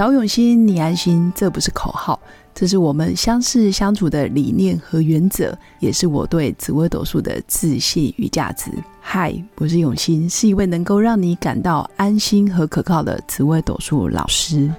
找永新，你安心，这不是口号，这是我们相识相处的理念和原则，也是我对紫微斗数的自信与价值。嗨，我是永新，是一位能够让你感到安心和可靠的紫微斗数老师。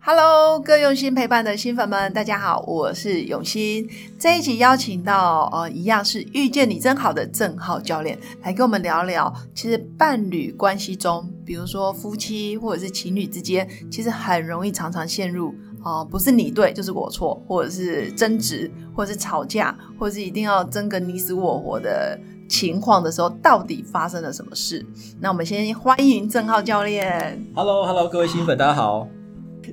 Hello，各用心陪伴的新粉们，大家好，我是永新。这一集邀请到呃，一样是遇见你真好的郑浩教练来跟我们聊聊，其实伴侣关系中，比如说夫妻或者是情侣之间，其实很容易常常陷入哦，不是你对就是我错，或者是争执，或者是吵架，或者是一定要争个你死我活的情况的时候，到底发生了什么事？那我们先欢迎郑浩教练。Hello，Hello，各位新粉，大家好。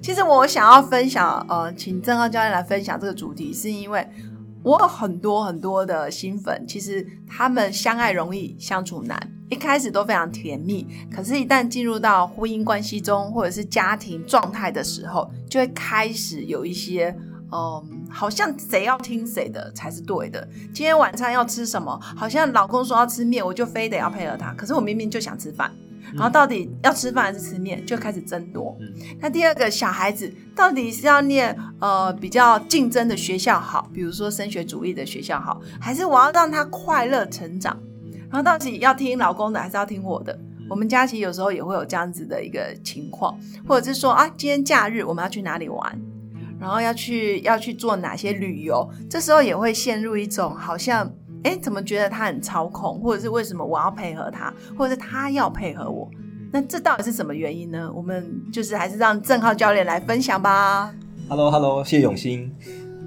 其实我想要分享，呃，请郑浩教练来分享这个主题，是因为我有很多很多的新粉，其实他们相爱容易相处难，一开始都非常甜蜜，可是，一旦进入到婚姻关系中或者是家庭状态的时候，就会开始有一些，嗯，好像谁要听谁的才是对的。今天晚餐要吃什么？好像老公说要吃面，我就非得要配合他，可是我明明就想吃饭。然后到底要吃饭还是吃面，就开始争夺。嗯那第二个小孩子到底是要念呃比较竞争的学校好，比如说升学主义的学校好，还是我要让他快乐成长？然后到底要听老公的还是要听我的？我们家其实有时候也会有这样子的一个情况，或者是说啊，今天假日我们要去哪里玩，然后要去要去做哪些旅游，这时候也会陷入一种好像。哎，怎么觉得他很操控，或者是为什么我要配合他，或者是他要配合我？那这到底是什么原因呢？我们就是还是让郑浩教练来分享吧。Hello，Hello，谢谢永兴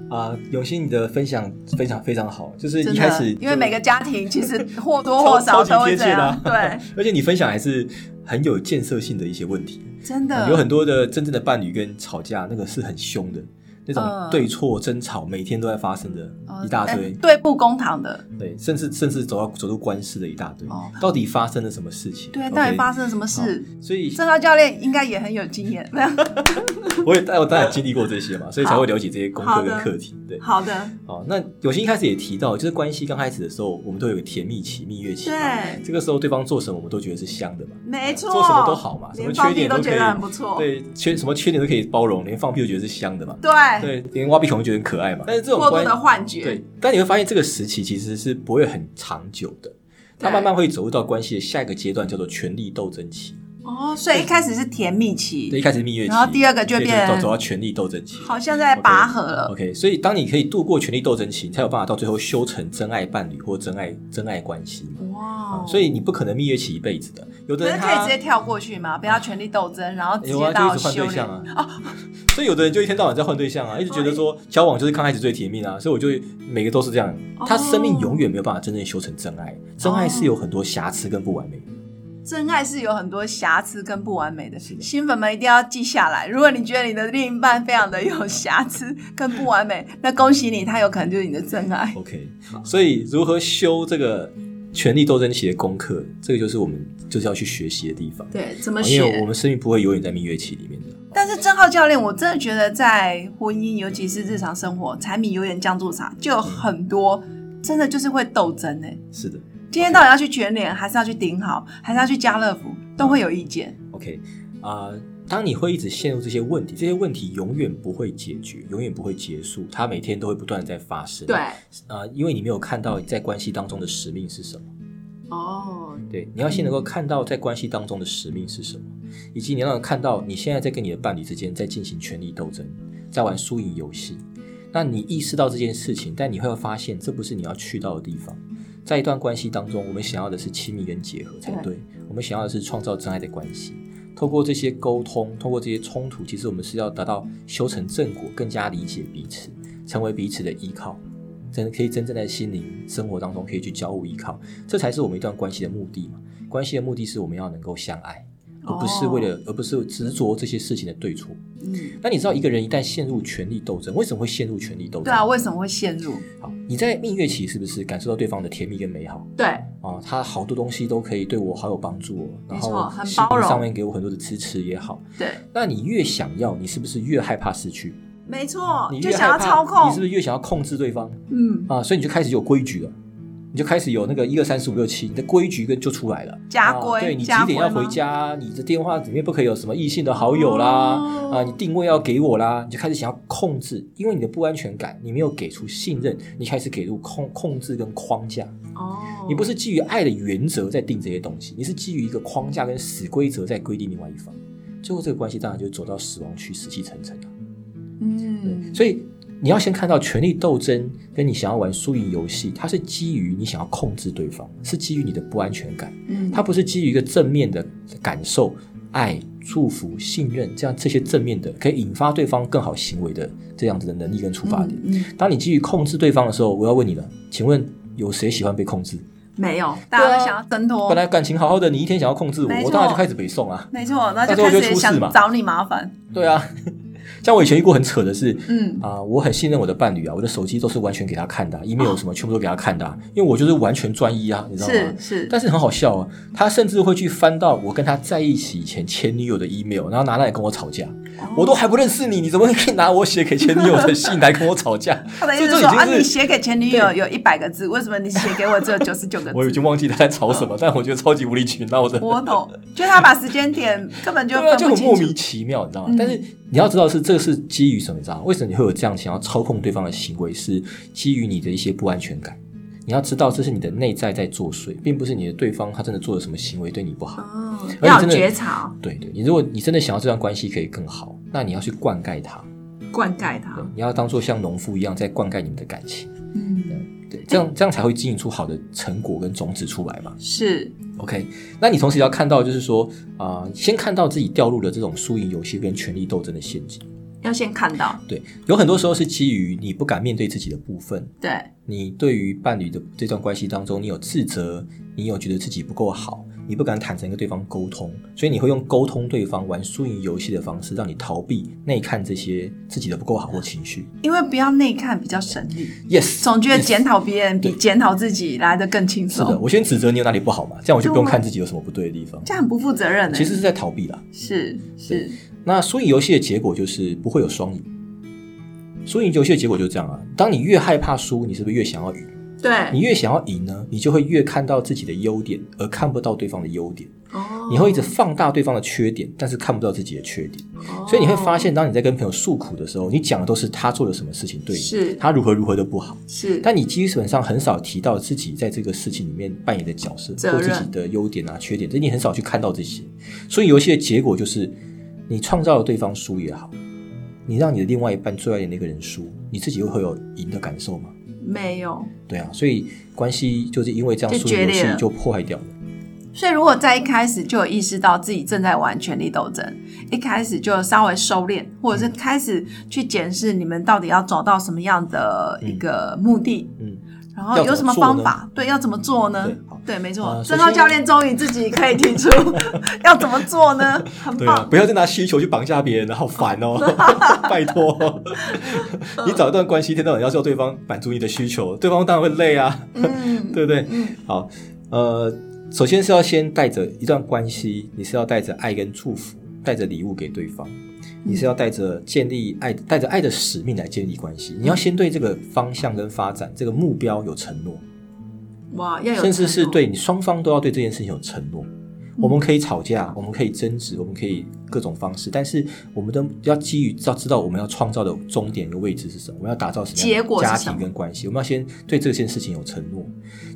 啊、永兴你的分享非常非常好，就是一开始，因为每个家庭其实 或多或少都会这样，啊、对，而且你分享还是很有建设性的一些问题，真的有很多的真正的伴侣跟吵架，那个是很凶的。那种嗯对错争吵，每天都在发生的哦一大堆，哎对簿公堂的，对，甚至甚至走到走入官司的一大堆，哦到底发生了什么事情？对到底发生了什么事？所以郑浩教练应该也很有经验。我也我当然经历过这些嘛，所以才会了解这些功课跟课题。对，好的，好，那有心一开始也提到，就是关系刚开始的时候，我们都有个甜蜜期、蜜月期。对这个时候对方做什么，我们都觉得是香的嘛。没错，做什么都好嘛，什么缺点可以屁都觉得很不错。对，缺什么缺点都可以包容，连放屁都觉得是香的嘛。对，对，因为挖鼻孔都觉得很可爱嘛。但是这种关过度的幻觉，对，但你会发现这个时期其实是不会很长久的，它慢慢会走入到关系的下一个阶段，叫做权力斗争期。哦，所以一开始是甜蜜期对，，一开始是蜜月期，然后第二个就对变走走到权力斗争期。好像在拔河了。OK，所以当你可以度过权力斗争期，你才有办法到最后修成真爱伴侣或真爱真爱关系嘛。哇啊，所以你不可能蜜月期一辈子的。有的可可以直接跳过去吗？不要权力斗争，然后直接到就一直换对象啊。所以有的人就一天到晚在换对象啊，一直觉得说交往就是刚开始最甜蜜啊，所以我就每个都是这样。他生命永远没有办法真正修成真爱，真爱是有很多瑕疵跟不完美的。真爱是有很多瑕疵跟不完美的，新粉们一定要记下来。如果你觉得你的另一半非常的有瑕疵 跟不完美，那恭喜你，他有可能就是你的真爱。OK，所以如何修这个权力斗争期的功课，这个就是我们就是要去学习的地方。对，怎么因为我学？们生命不会永远在蜜月期里面的。但是郑浩教练，我真的觉得在婚姻，尤其是日常生活，柴米油盐酱醋茶，就有很多真的就是会斗争哎。是的今天到底要去全联，还是要去顶好，还是要去家乐福，都会有意见。，OK 啊、当你会一直陷入这些问题，这些问题永远不会解决，永远不会结束，它每天都会不断地在发生。对，啊、因为你没有看到在关系当中的使命是什么。哦，对，你要先能够看到在关系当中的使命是什么，以及你要看到你现在在跟你的伴侣之间在进行权力斗争，在玩输赢游戏。那你意识到这件事情，但你会发现这不是你要去到的地方。在一段关系当中，我们想要的是亲密跟结合才对，我们想要的是创造真爱的关系。透过这些沟通，透过这些冲突，其实我们是要达到修成正果，更加理解彼此，成为彼此的依靠。真的可以真正在心灵生活当中可以去交互依靠，这才是我们一段关系的目的嘛。关系的目的是我们要能够相爱，而不是为了，而不是执着这些事情的对错。嗯，那你知道一个人一旦陷入权力斗争，为什么会陷入权力斗争？对啊，为什么会陷入？好，你在蜜月期是不是感受到对方的甜蜜跟美好对，啊？他好多东西都可以对我好有帮助哦，然后很包容心灵上面给我很多的支持也好。对，那你越想要，你是不是越害怕失去？没错你，越想要操控你是不，是越想要控制对方嗯，啊？所以你就开始有规矩了。你就开始有那个一二三四五六七，你的规矩跟就出来了。家规啊对你几家点要回家？你的电话里面不可以有什么异性的好友啦，哦啊，你定位要给我啦，你就开始想要控制，因为你的不安全感，你没有给出信任，你开始给入控控制跟框架。哦，你不是基于爱的原则在定这些东西，你是基于一个框架跟死规则在规定另外一方，最后这个关系当然就走到死亡区，死气沉沉了。嗯，所以你要先看到权力斗争跟你想要玩输赢游戏，它是基于你想要控制对方，是基于你的不安全感，嗯。它不是基于一个正面的感受、爱、祝福、信任这样这些正面的可以引发对方更好行为的这样子的能力跟出发点。嗯嗯。当你基于控制对方的时候，我要问你了，请问有谁喜欢被控制？没有，大家都想要挣脱。本，来感情好好的，你一天想要控制我，我当然就开始北宋啊。没错，那就开始想找你麻烦，对啊，像我以前遇过很扯的是，嗯啊、我很信任我的伴侣啊，我的手机都是完全给他看的、啊、，email 什么全部都给他看的、啊，因为我就是完全专一啊，你知道吗是？是，但是很好笑啊，他甚至会去翻到我跟他在一起以前前女友的 email，然后拿来跟我吵架。我都还不认识你，你怎么可以拿我写给前女友的信来跟我吵架？他的意思是说啊，你写给前女友有一百个字，为什么你写给我只有九十九个字？我已经忘记他在吵什么，但我觉得超级无理取闹的。我懂，就是他把时间点根本就 就很莫名。其妙，你知道吗？嗯但是你要知道是这个是基于什么，你知道吗？为什么你会有这样想要操控对方的行为？是基于你的一些不安全感。你要知道，这是你的内在在作祟，并不是你的对方他真的做了什么行为对你不好。哦，要有真的觉察，对对，你如果你真的想要这段关系可以更好，那你要去灌溉它，灌溉它对。，你要当做像农夫一样在灌溉你们的感情，嗯，对，这样这样才会经营出好的成果跟种子出来嘛。是，OK，那你同时要看到，就是说啊、先看到自己掉入了这种输赢游戏跟权力斗争的陷阱。要先看到，对，有很多时候是基于你不敢面对自己的部分，对，你对于伴侣的这段关系当中，你有自责，你有觉得自己不够好，你不敢坦诚跟对方沟通，所以你会用沟通对方、玩输赢游戏的方式，让你逃避内看这些自己的不够好或情绪。因为不要内看比较省力，Yes，总觉得检讨别人比检讨自己来的更轻松是的，我先指责你有哪里不好嘛，这样我就不用看自己有什么不对的地方。这样很不负责任的。其实是在逃避啦。是是，那输赢游戏的结果就是不会有双赢。输赢游戏的结果就是这样啊，当你越害怕输，你是不是越想要赢？对，你越想要赢呢，你就会越看到自己的优点，而看不到对方的优点。哦你会一直放大对方的缺点，但是看不到自己的缺点。所以你会发现，当你在跟朋友诉苦的时候，你讲的都是他做了什么事情对你，是他如何如何的不好，是，但你基本上很少提到自己在这个事情里面扮演的角色或自己的优点啊、缺点，这你很少去看到这些。所以游戏的结果就是，你创造了对方输也好，你让你的另外一半最爱的那个人输，你自己又会有赢的感受吗？没有。对啊，所以关系就是因为这样就输赢游戏就破坏掉了。所以，如果在一开始就有意识到自己正在玩权力斗争，一开始就稍微收敛，或者是开始去检视你们到底要走到什么样的一个目的，嗯，然后有什么方法？对，要怎么做呢对没错呃。郑首先浩教练终于自己可以提出 要怎么做呢？很棒。不要再拿需求去绑架别人了，好烦哦！拜托，你找一段关系，一天到晚要求对方满足你的需求，对方当然会累啊，嗯，对不对？嗯好，呃，首先是要先带着一段关系，你是要带着爱跟祝福，带着礼物给对方，你是要带着建立爱，带着爱的使命来建立关系。你要先对这个方向跟发展这个目标有承诺，哇，要有甚至是对你双方都要对这件事情有承诺。我们可以吵架，我们可以争执，我们可以各种方式，但是我们都要基于要知道我们要创造的终点跟位置是什么，我们要打造什么样结的家庭跟关系，我们要先对这件事情有承诺。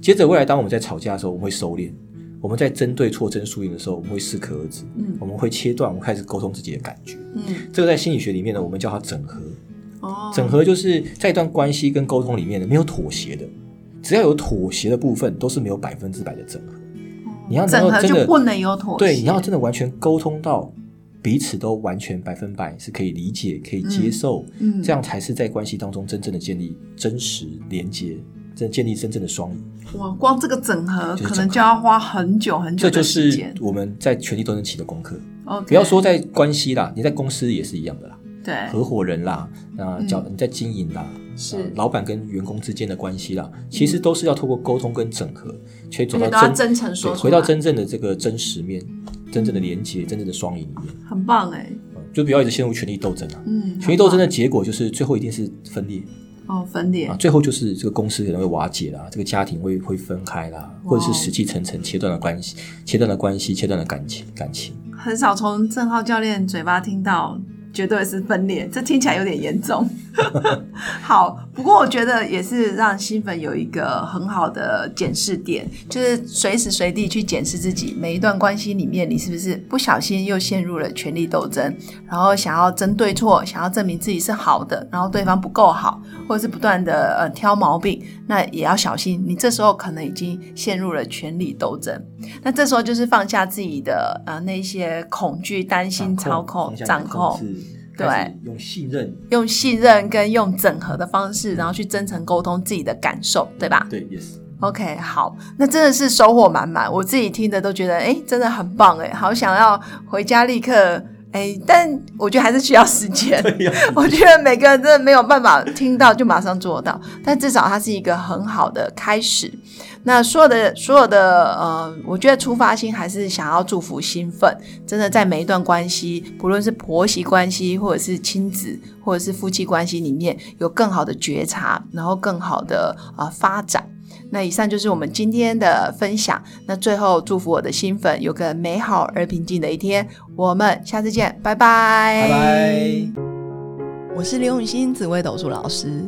接着，未来当我们在吵架的时候，我们会收敛；我们在针对错、争输赢的时候，我们会适可而止，嗯我们会切断，我们开始沟通自己的感觉。嗯这个在心理学里面呢，我们叫它整合。哦，整合就是在一段关系跟沟通里面呢，没有妥协的，只要有妥协的部分，都是没有百分之百的整合。你要能整合够真的就不能有妥协，对，你要真的完全沟通到彼此都完全百分百是可以理解、可以接受，嗯这样才是在关系当中真正的建立真实连接，真建立真正的双赢。哇，光这个整合就是可能就要花很久很久这就是。我们在权力斗争期的功课。OK，不要说在关系啦，你在公司也是一样的啦，对，合伙人啦，那嗯叫你在经营啦，是呃老板跟员工之间的关系啦，其实都是要透过沟通跟整合，去走到真真诚说回到真正的这个真实面，真正的连接，真正的双赢里面，很棒哎，嗯就不要一直陷入权力斗争啊。嗯，权力斗争的结果就是最后一定是分裂，哦，分裂啊，最后就是这个公司可能会瓦解啦，这个家庭会会分开啦，或者是死气沉沉，切断了关系，切断了关系，切断了感情，感情。很少从郑浩教练嘴巴听到。绝对是分裂，这听起来有点严重。好，不过我觉得也是让新粉有一个很好的检视点，就是随时随地去检视自己每一段关系里面，你是不是不小心又陷入了权力斗争，然后想要争对错，想要证明自己是好的，然后对方不够好，或者是不断的呃挑毛病，那也要小心，你这时候可能已经陷入了权力斗争。那这时候就是放下自己的呃那些恐惧、担心、操控、掌控。对，用信任，用信任跟用整合的方式，然后去真诚沟通自己的感受，对吧？对，yes。OK，好，那真的是收获满满，我自己听的都觉得，哎，真的很棒，哎，好想要回家立刻。哎，但我觉得还是需要时间。我觉得每个人真的没有办法听到就马上做到，但至少它是一个很好的开始。那所有的所有的呃，我觉得出发心还是想要祝福兴奋，真的在每一段关系，不论是婆媳关系，或者是亲子，或者是夫妻关系里面，有更好的觉察，然后更好的啊发展。那以上就是我们今天的分享。那最后祝福我的新粉有个美好而平静的一天。我们下次见，拜拜。拜拜。我是刘永新紫薇斗数老师，